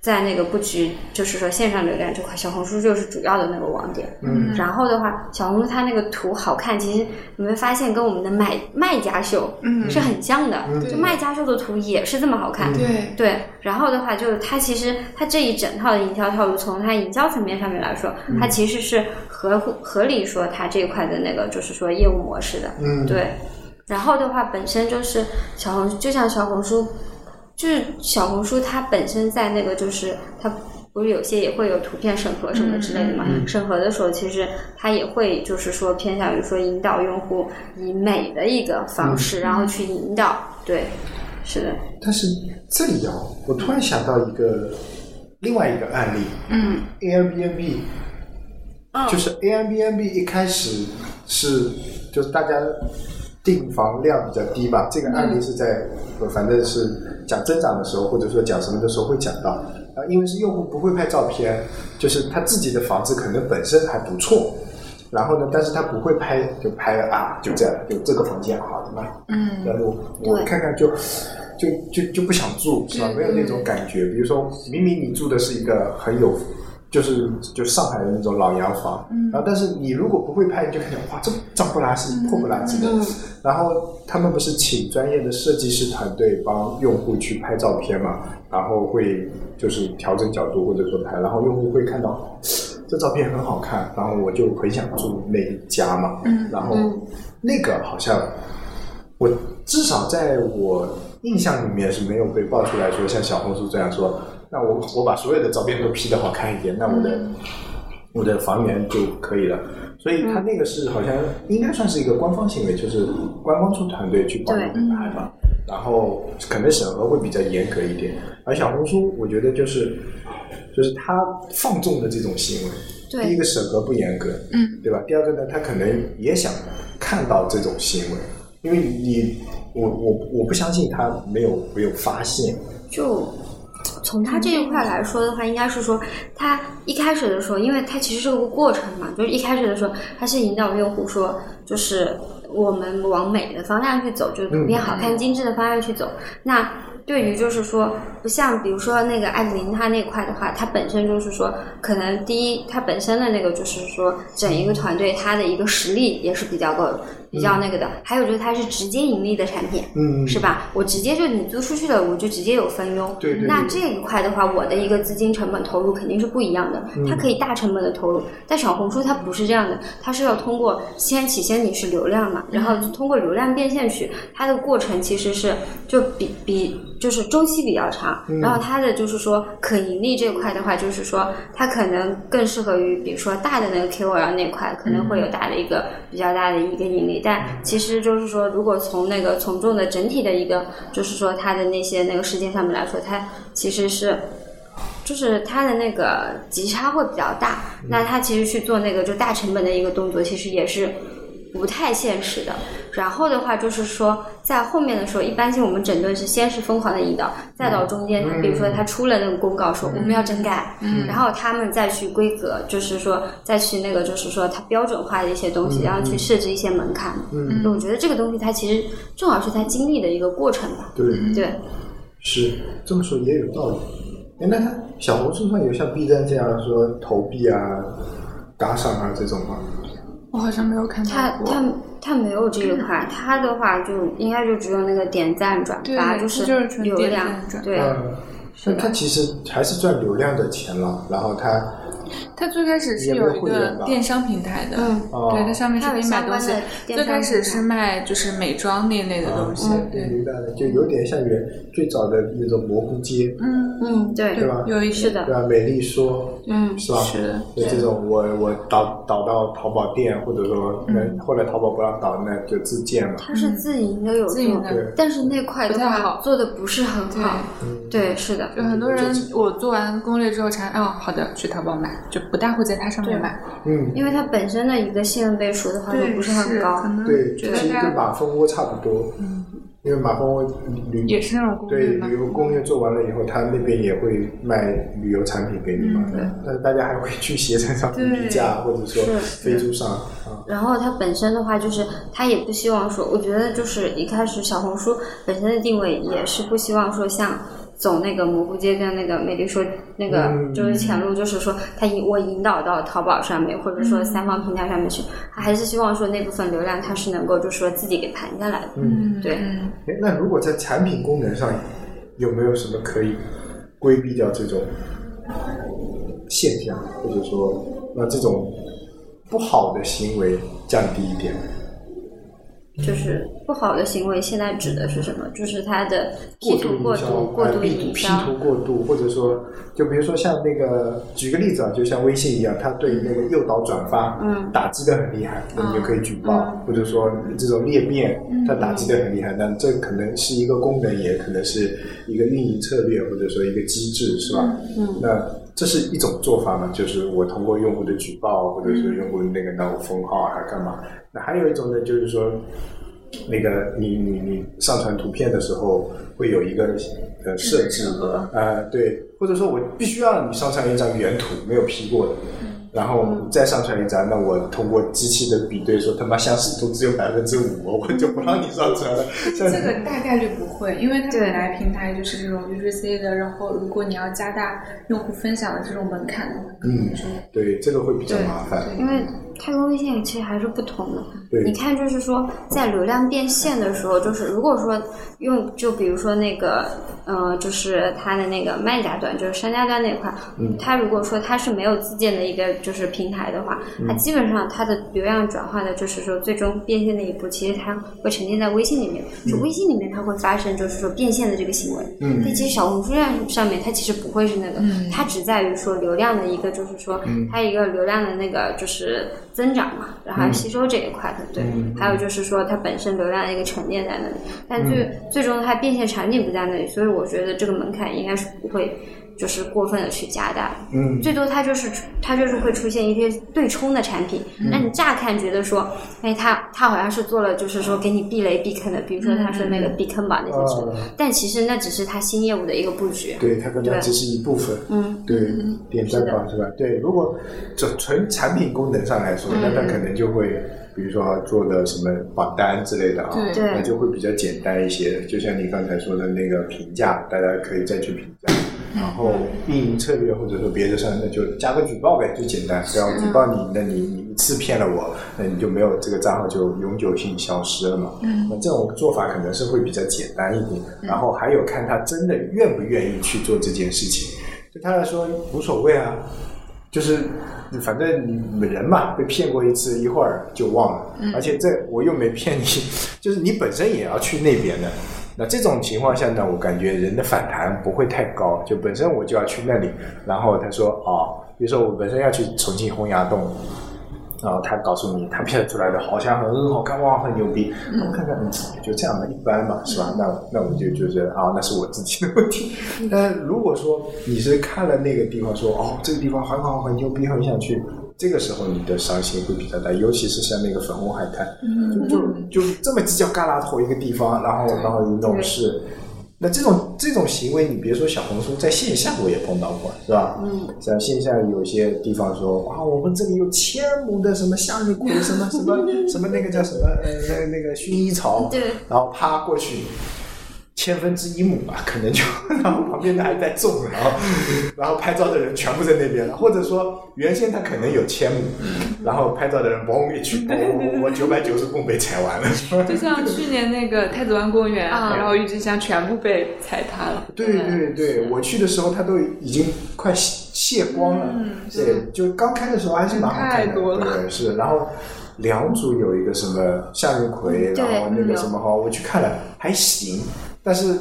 Speaker 3: 在那个布局，就是说线上流量这块，小红书就是主要的那个网点。
Speaker 2: 嗯，
Speaker 3: 然后的话，小红书它那个图好看，其实你会发现跟我们的买卖家秀
Speaker 4: 嗯
Speaker 3: 是很像的。
Speaker 2: 嗯
Speaker 3: 就卖家秀的图也是这么好看。
Speaker 4: 对，
Speaker 3: 对，然后的话，就是它其实它这一整套的营销套路，从它营销层面上面来说，它其实是合乎合理说它这一块的那个就是说业务模式的。
Speaker 2: 嗯，
Speaker 3: 对，然后的话，本身就是小红，就像小红书，就是小红书它本身在那个就是它。不是有些也会有图片审核什么之类的嘛？审核的时候，其实它也会就是说偏向于说引导用户以美的一个方式，然后去引导。对，是的，
Speaker 2: 但是这里啊，我突然想到一个另外一个案例
Speaker 4: 嗯
Speaker 2: ，Airbnb，
Speaker 3: 嗯
Speaker 2: 就是 Airbnb 一开始是就是大家订房量比较低吧，这个案例是在、呃反正是讲增长的时候，或者说讲什么的时候会讲到啊，因为是用户不会拍照片，就是他自己的房子可能本身还不错。然后呢，但是他不会拍，就拍啊，就这样，就这个房间好的嘛，
Speaker 4: 嗯
Speaker 2: 然后我看看就就就就不想住，是吧？没有那种感觉。比如说，明明你住的是一个很有，就是就上海的那种老洋房，然后但是你如果不会拍，你就看见哇，这脏不拉几、破不拉几的。然后他们不是请专业的设计师团队帮用户去拍照片嘛，然后会就是调整角度或者说拍，然后用户会看到这照片很好看，然后我就很想住那一家嘛，然后那个好像我至少在我印象里面是没有被爆出来说像小红书这样说，那我我把所有的照片都 P 的好看一点，那我的、我的房源就可以了。所以他那个是好像应该算是一个官方行为，就是官方出团队去帮
Speaker 3: 对
Speaker 2: 你拍嘛，然后可能审核会比较严格一点。而小红书，我觉得就是就是他放纵的这种行为，
Speaker 3: 对。
Speaker 2: 第一个审核不严格，
Speaker 4: 嗯，
Speaker 2: 对吧？第二个呢，他可能也想看到这种行为，因为你我我我不相信他没有没有发现，
Speaker 3: 就从它这一块来说的话，应该是说，它一开始的时候，因为它其实是个过程嘛，就是一开始的时候，它是引导用户说，就是我们往美的方向去走，就是图片好看、精致的方向去走。那对于就是说，不像比如说那个艾丽琳她那块的话，它本身就是说，可能第一，它本身的那个就是说，整一个团队它的一个实力也是比较够的。比较那个的，还有就是它是直接盈利的产品，
Speaker 2: 嗯
Speaker 3: 是吧？我直接就你租出去了，我就直接有分佣。
Speaker 2: 对对对
Speaker 3: 那这一块的话，我的一个资金成本投入肯定是不一样的，
Speaker 2: 嗯
Speaker 3: 它可以大成本的投入，但小红书它不是这样的，它是要通过先起先你是流量嘛，然后通过流量变现去，它的过程其实是就比比就是周期比较长，
Speaker 2: 嗯
Speaker 3: 然后它的就是说可盈利这块的话，就是说它可能更适合于比如说大的那个 KOL 那块，可能会有大的一个比较大的一个盈利，但其实就是说，如果从那个从众的整体的一个，就是说它的那些那个事件上面来说，它其实是。就是它的那个极差会比较大，那它其实去做那个就大成本的一个动作，其实也是不太现实的。然后的话就是说，在后面的时候，一般性我们整顿是先是疯狂的引导，再到中间，比如说他出了那个公告说我们要整改，然后他们再去规格，就是说再去那个就是说它标准化的一些东西，然后去设置一些门槛。嗯，我觉得这个东西它其实正好是它经历的一个过程吧。
Speaker 2: 对，
Speaker 3: 对，
Speaker 2: 是这么说也有道理。哎，那他小红书上有像 B 站这样说投币啊、打赏啊这种吗？
Speaker 4: 我好像没有看到过。
Speaker 3: 他他他没有这一块，他的话就应该就只有那个点赞转
Speaker 4: 对
Speaker 3: 发，
Speaker 4: 就是纯
Speaker 3: 流量
Speaker 4: 转，
Speaker 3: 对。
Speaker 2: 嗯，那它其实还是赚流量的钱了，然后他
Speaker 4: 它最开始是
Speaker 2: 有
Speaker 4: 有一个电商平台的，
Speaker 3: 嗯
Speaker 2: 哦
Speaker 4: 对，它上面是可以买东西最开始是卖就是美妆那类的东西，
Speaker 3: 嗯
Speaker 4: 对，
Speaker 2: 明白了，就有点像原最早的那种蘑菇街，
Speaker 4: 嗯，
Speaker 3: 嗯，对，
Speaker 2: 对吧？
Speaker 4: 有一
Speaker 3: 是的
Speaker 2: 对吧？美丽说
Speaker 3: 嗯，
Speaker 2: 是吧？
Speaker 4: 是的
Speaker 2: 就这种我我导导到淘宝店，或者说那后来淘宝不让导，那就自建嘛。
Speaker 3: 它是自营的有做
Speaker 4: 自营的，
Speaker 2: 对
Speaker 3: 但是那块的话
Speaker 4: 不太好
Speaker 3: 做的不是很好。对，是的，
Speaker 4: 就很多人我做完攻略之后查，哦，好的，去淘宝买，就不大会在它上面买。
Speaker 2: 嗯，
Speaker 3: 因为它本身的一个信任倍数的话就不是很高
Speaker 2: 对，
Speaker 4: 觉得
Speaker 2: 其实跟
Speaker 4: 它
Speaker 2: 马蜂窝差不多。嗯，因为马蜂窝旅
Speaker 4: 也是那种攻
Speaker 2: 对旅。游攻略做完了以后，他那边也会卖旅游产品给你嘛。
Speaker 3: 嗯
Speaker 2: 但是大家还会去携程上比比价，或者说飞猪上啊。
Speaker 3: 然后它本身的话，就是它也不希望说，我觉得就是一开始小红书本身的定位也是不希望说像走那个蘑菇街跟那个美丽说那个
Speaker 2: 嗯
Speaker 3: 就是前路，就是说他引我引导到淘宝上面，或者说三方平台上面去，他还是希望说那部分流量他是能够就是说自己给盘下来的。
Speaker 2: 嗯，
Speaker 3: 对，
Speaker 4: 嗯，
Speaker 2: 诶那如果在产品功能上有没有什么可以规避掉这种现象，或者说让这种不好的行为降低一点？
Speaker 3: 就是不好的行为，现在指的是什么？就是它的 P 图过度、过度
Speaker 2: 呃
Speaker 3: 营
Speaker 2: P
Speaker 3: 销。
Speaker 2: 图过度，或者说，就比如说像那个，举个例子啊，就像微信一样，它对那个诱导转发，
Speaker 3: 嗯
Speaker 2: 打击的很厉害，那你就可以举报，
Speaker 3: 嗯
Speaker 2: 或者说这种裂变，它打击的很厉害，但这可能是一个功能，也可能是一个运营策略，或者说一个机制，是吧？
Speaker 3: 嗯
Speaker 2: 那这是一种做法嘛，就是我通过用户的举报，或者是用户那个闹我封号啊，还干嘛？那还有一种呢，就是说，那个你你你上传图片的时候会有一个呃设置
Speaker 4: 啊，
Speaker 2: 呃对，或者说我必须要你上传一张原图，没有 P 过的。然后你再上传一张，那我通过机器的比对说他妈相似度只有百分之五，我就不让你上传了。
Speaker 4: 这个大概率不会，因为它本来平台就是这种 UGC 的，然后如果你要加大用户分享的这种门槛的话，可能就
Speaker 2: 对这个会比较麻烦。
Speaker 3: 因为它跟微信其实还是不同的。
Speaker 2: 对。
Speaker 3: 你看，就是说在流量变现的时候，就是如果说用，就比如说那个，呃，就是它的那个卖家端，就是商家端那块，
Speaker 2: 嗯。
Speaker 3: 它如果说它是没有自建的一个就是平台的话，
Speaker 2: 嗯。
Speaker 3: 它基本上它的流量转化的，就是说最终变现的一步，其实它会沉淀在微信里面，就微信里面它会发生就是说变现的这个行为。
Speaker 2: 嗯。
Speaker 3: 但其实小红书上上面它其实不会是那个，它只在于说流量的一个就是说它一个流量的那个就是增长嘛，然后吸收这一块的，对，还有就是说它本身流量的一个沉淀在那里，但最、最终它变现场景不在那里，所以我觉得这个门槛应该是不会。就是过分的去加大，
Speaker 2: 嗯
Speaker 3: 最多它就是它就是会出现一些对冲的产品，
Speaker 2: 嗯
Speaker 3: 那你乍看觉得说，哎，它它好像是做了，就是说给你避雷避坑的，比如说它是那个避坑吧那些之类的，
Speaker 2: 嗯
Speaker 3: 但其实那只是它新业务的一个布局。
Speaker 2: 对，它可能只是一部分。
Speaker 3: 嗯，
Speaker 2: 对，点赞吧是吧？对，如果就纯产品功能上来说，那它可能就会，比如说做的什么榜单之类的啊，
Speaker 4: 对
Speaker 3: 对
Speaker 2: 那就会比较简单一些。就像你刚才说的那个评价，大家可以再去评价。然后运营策略或者说别的上，那就加个举报呗，最简单。只要举报你，那你你一次骗了我，那你就没有这个账号就永久性消失了嘛。那这种做法可能是会比较简单一点。然后还有看他真的愿不愿意去做这件事情。对他来说无所谓啊，就是反正你人嘛，被骗过一次，一会儿就忘了。而且这我又没骗你，就是你本身也要去那边的。那这种情况下呢，我感觉人的反弹不会太高，就本身我就要去那里，然后他说哦，比如说我本身要去重庆洪崖洞，然后他告诉你他骗出来的好像很好看哇，很牛逼，那我看看，嗯，就这样的，一般嘛，是吧？那那我就觉得啊，那是我自己的问题。但如果说你是看了那个地方说哦，这个地方很好，很牛逼，很想去。这个时候你的伤心会比较大，尤其是像那个粉红海滩，就就就这么犄角旮旯头一个地方，然后然后那种事，那这种这种行为，你别说小红书，在线下我也碰到过，是吧？嗯，像线下有些地方说啊，我们这里有千亩的什么向日葵，什么什么什么那个叫什么呃那那个薰衣草，
Speaker 3: 对
Speaker 2: 然后啪过去。千分之一亩吧，可能就，然后旁边的还在种，然后，然后拍照的人全部在那边了，或者说原先他可能有千亩，然后拍照的人嘣一去，我，我九百九十公被踩完了，
Speaker 4: 就像去年那个太子湾公园，
Speaker 3: 啊
Speaker 4: 然后郁金香全部被踩塌了。
Speaker 2: 对对对，我去的时候它都已经快卸卸光了，对，就刚开的时候还是蛮好看的，
Speaker 4: 太多了
Speaker 2: 对，是，然后。良渚有一个什么向日葵，然后那个什么哈，我去看了还行，但是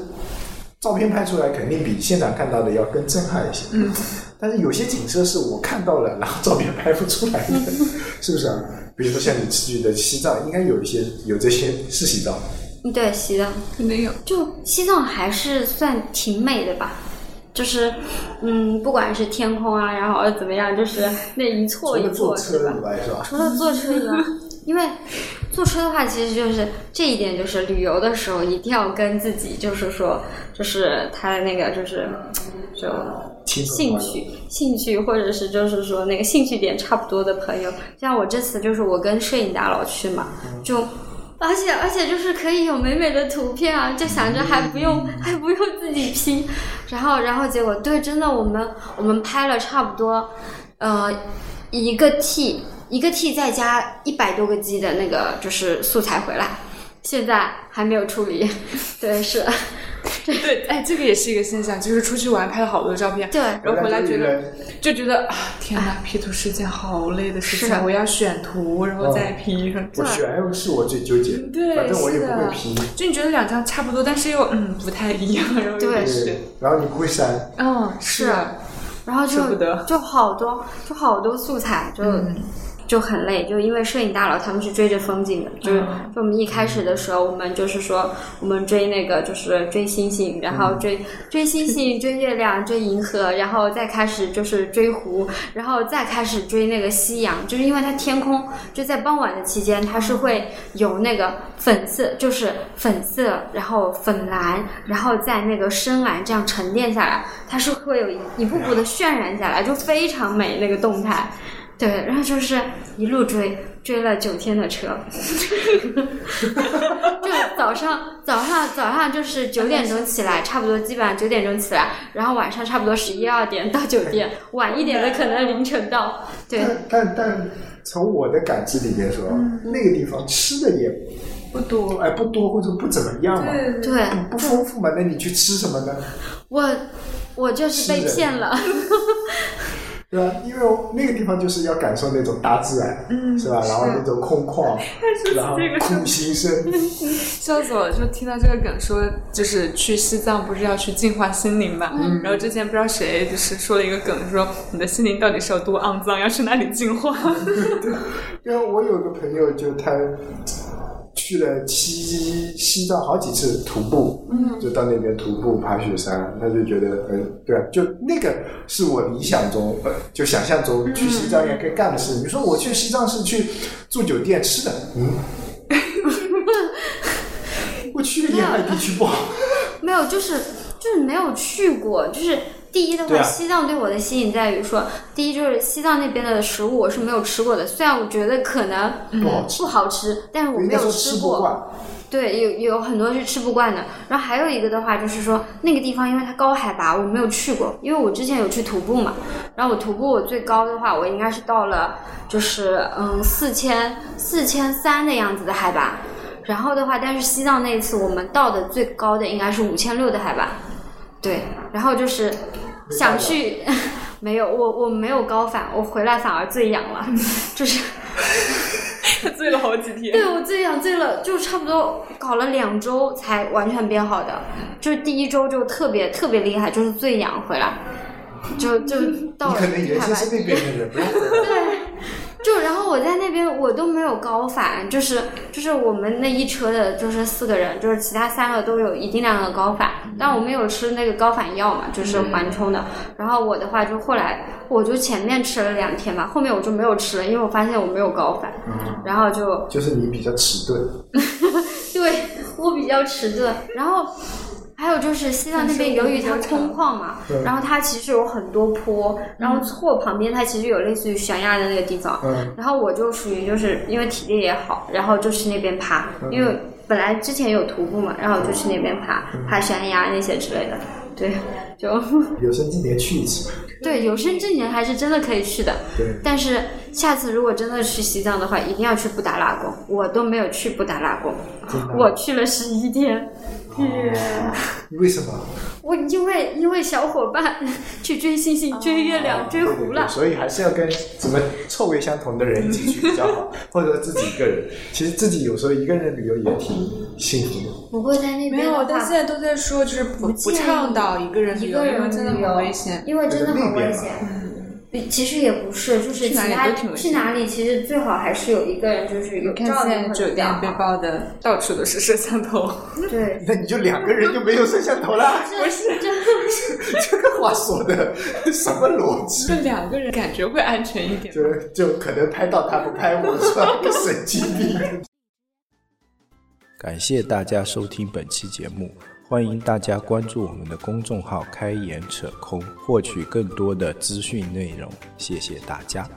Speaker 2: 照片拍出来肯定比现场看到的要更震撼一些。嗯，但是有些景色是我看到了，然后照片拍不出来的，是不是啊？比如说像你去的西藏，应该有一些有这些是西藏，
Speaker 3: 对，西藏
Speaker 4: 肯定有。
Speaker 3: 就西藏还是算挺美的吧。就是，嗯，不管是天空啊，然后怎么样，就是那一
Speaker 2: 除
Speaker 3: 错一
Speaker 2: 了坐
Speaker 3: 错，
Speaker 2: 车以？外，是吧？
Speaker 3: 除了坐车以外，因为坐车的话，其实就是这一点，就是旅游的时候一定要跟自己，就是说，就是他的那个，就是就兴趣、兴趣，或者是就是说那个兴趣点差不多的朋友。像我这次就是我跟摄影大佬去嘛，就。而且而且就是可以有美美的图片啊，就想着还不用还不用自己 P，然后然后结果对，真的我们我们拍了差不多，呃，一个 T 一个 T 再加一百多个 G 的那个就是素材回来，现在还没有处理。对，是，
Speaker 4: 对，哎，这个也是一个现象，就是出去玩拍了好多照片，
Speaker 3: 对。
Speaker 4: 然后回来觉得就觉得啊，天哪，P 图是件好累的事
Speaker 3: 是。
Speaker 4: 情，我要选图，然后再 P，
Speaker 2: 我选是我最纠结的，
Speaker 4: 对，
Speaker 2: 反正我也
Speaker 4: 是的。
Speaker 2: 不会 P，
Speaker 4: 就你觉得两张差不多，但是又嗯不太一样，然后
Speaker 3: 对
Speaker 4: 是，
Speaker 2: 然后你不会删，
Speaker 4: 嗯是，
Speaker 3: 然后就
Speaker 4: 舍不得。
Speaker 3: 就好多就好多素材，就、
Speaker 4: 嗯
Speaker 3: 就很累，就因为摄影大佬他们是追着风景的，就是
Speaker 4: 嗯
Speaker 3: 就我们一开始的时候，我们就是说我们追那个就是追星星，然后追、追星星、追月亮、追银河，然后再开始就是追湖，然后再开始追那个夕阳，就是因为它天空就在傍晚的期间，它是会有那个粉色，就是粉色，然后粉蓝，然后在那个深蓝这样沉淀下来，它是会有一一步步的渲染下来，就非常美那个动态。对，然后就是一路追，追了九天的车，就早上早上早上就是九点钟起来，差不多基本上九点钟起来，然后晚上差不多十一二点到酒店，晚一点的可能凌晨到。对，
Speaker 2: 但但但从我的感知里面说，那个地方吃的也
Speaker 4: 不多，
Speaker 2: 哎不多或者不怎么样嘛，
Speaker 4: 对
Speaker 3: 对
Speaker 2: 不丰富嘛，那你去吃什么呢？
Speaker 3: 我我就是被骗了。
Speaker 2: 对吧？因为那个地方就是要感受那种大自然，嗯，是吧？然后那种空旷，然后苦行僧，
Speaker 4: 笑死我了！就听到这个梗说，就是去西藏不是要去净化心灵嘛？
Speaker 3: 嗯
Speaker 4: 然后之前不知道谁就是说了一个梗，说你的心灵到底是有多肮脏，要去哪里净化？
Speaker 2: 对因为我有个朋友，就他去去了西西藏好几次徒步，
Speaker 3: 嗯
Speaker 2: 就到那边徒步爬雪山，他就觉得，嗯，对啊，就那个是我理想中，呃，就想象中去西藏应该干的事。你说我去西藏是去住酒店吃的，嗯，我去个沿海地区不好，
Speaker 3: 没有，就是就是没有去过，就是第一的话，
Speaker 2: 啊
Speaker 3: 西藏对我的吸引在于说，第一就是西藏那边的食物我是没有吃过的，虽然我觉得可能
Speaker 2: 不好吃
Speaker 3: 不好吃，但是我没有
Speaker 2: 吃
Speaker 3: 过。对，有有很多是吃不惯的。然后还有一个的话，就是说那个地方因为它高海拔，我没有去过，因为我之前有去徒步嘛。然后我徒步我最高的话，我应该是到了就是嗯四千四千三的样子的海拔。然后的话，但是西藏那一次我们到的最高的应该是五千六的海拔。对，然后就是想去，没有我我没有高反，我回来反而醉氧了，就是。
Speaker 4: 醉了好几天。
Speaker 3: 对我醉氧醉了，就差不多搞了两周才完全变好的，就是第一周就特别特别厉害，就是醉氧回来，就就到了
Speaker 2: 你可能
Speaker 3: 低海拔
Speaker 2: 原先是那边的人，不要回来。
Speaker 3: 对，就然后我在那边我都没有高反，就是就是我们那一车的就是四个人，就是其他三个都有一定量的高反，但我没有吃那个高反药嘛，就是缓冲的。然后我的话就后来我就前面吃了两天嘛，后面我就没有吃了，因为我发现我没有高反，然后就
Speaker 2: 就是你比较迟钝，
Speaker 3: 对我比较迟钝，然后。还有就是西藏那边，由于它空旷嘛，然后它其实有很多坡，然后错旁边它其实有类似于悬崖的那个地方，
Speaker 2: 嗯
Speaker 3: 然后我就属于就是因为体力也好，然后就去那边爬，因为本来之前有徒步嘛，然后我就去那边爬，爬悬崖那些之类的，对，就
Speaker 2: 有生之年去一次。
Speaker 3: 对有生之年还是真的可以去的，
Speaker 2: 对，
Speaker 3: 但是下次如果真的去西藏的话，一定要去布达拉宫，我都没有去布达拉宫，我去了十一天。
Speaker 2: 为什么？
Speaker 3: 我因为因为小伙伴 去追星星、追月亮、追湖了
Speaker 2: 所以还是要跟什么臭味相同的人一起去比较好，或者自己一个人。其实自己有时候一个人旅游也挺幸福的。
Speaker 3: 不过在那
Speaker 4: 没有，
Speaker 3: 边的
Speaker 4: 但现，在都在说，就是不不倡导一个人旅游，因为真的很危险。
Speaker 3: 因为真的很危险。比其实也不是，就是
Speaker 4: 去哪里
Speaker 3: 其他去哪里，其实最好还是有一个人，就是有照
Speaker 4: 现在酒
Speaker 3: 应会比较
Speaker 4: 店被
Speaker 3: 好。
Speaker 4: 爆的 到处都是摄像头，
Speaker 3: 对，
Speaker 2: 那你就两个人就没有摄像头了？
Speaker 3: 不是这
Speaker 2: 这个话说的什么逻辑？
Speaker 4: 就两个人感觉会安全一点。
Speaker 2: 就就可能拍到他不拍我，算个神经病。
Speaker 1: 感谢大家收听本期节目，欢迎大家关注我们的公众号“开眼扯空”，获取更多的资讯内容。谢谢大家。